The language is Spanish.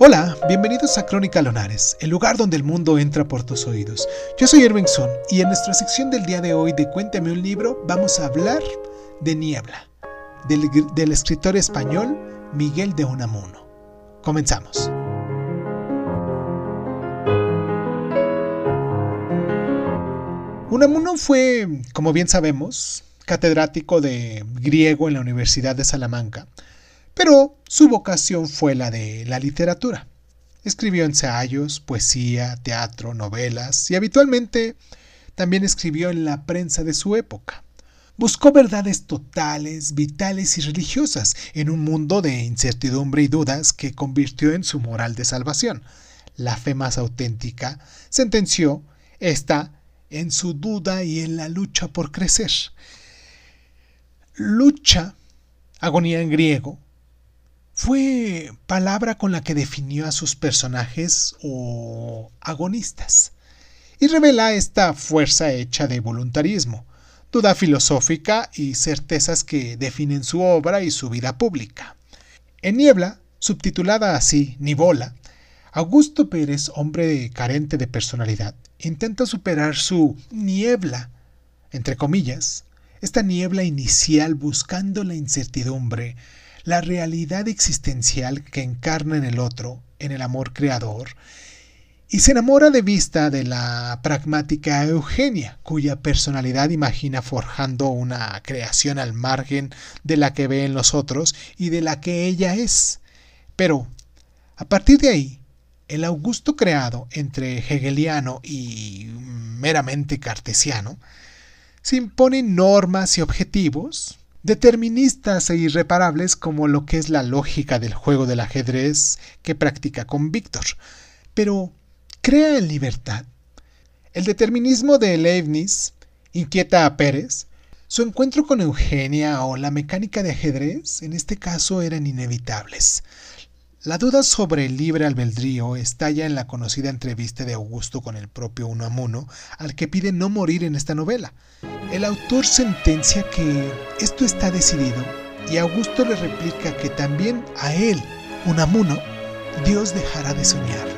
Hola, bienvenidos a Crónica Lonares, el lugar donde el mundo entra por tus oídos. Yo soy Erwin Sun y en nuestra sección del día de hoy de Cuéntame un libro vamos a hablar de Niebla, del, del escritor español Miguel de Unamuno. Comenzamos. Unamuno fue, como bien sabemos, catedrático de griego en la Universidad de Salamanca pero su vocación fue la de la literatura. Escribió ensayos, poesía, teatro, novelas y habitualmente también escribió en la prensa de su época. Buscó verdades totales, vitales y religiosas en un mundo de incertidumbre y dudas que convirtió en su moral de salvación. La fe más auténtica, sentenció, está en su duda y en la lucha por crecer. Lucha, agonía en griego, fue palabra con la que definió a sus personajes o agonistas, y revela esta fuerza hecha de voluntarismo, duda filosófica y certezas que definen su obra y su vida pública. En Niebla, subtitulada así Nibola, Augusto Pérez, hombre carente de personalidad, intenta superar su niebla, entre comillas, esta niebla inicial buscando la incertidumbre, la realidad existencial que encarna en el otro, en el amor creador, y se enamora de vista de la pragmática Eugenia, cuya personalidad imagina forjando una creación al margen de la que ve en los otros y de la que ella es. Pero, a partir de ahí, el Augusto creado entre hegeliano y meramente cartesiano, se imponen normas y objetivos, deterministas e irreparables como lo que es la lógica del juego del ajedrez que practica con Víctor. Pero, ¿crea en libertad? El determinismo de Leibniz inquieta a Pérez. Su encuentro con Eugenia o la mecánica de ajedrez en este caso eran inevitables. La duda sobre el libre albedrío estalla en la conocida entrevista de Augusto con el propio Unamuno, al que pide no morir en esta novela. El autor sentencia que esto está decidido y Augusto le replica que también a él, Unamuno, Dios dejará de soñar.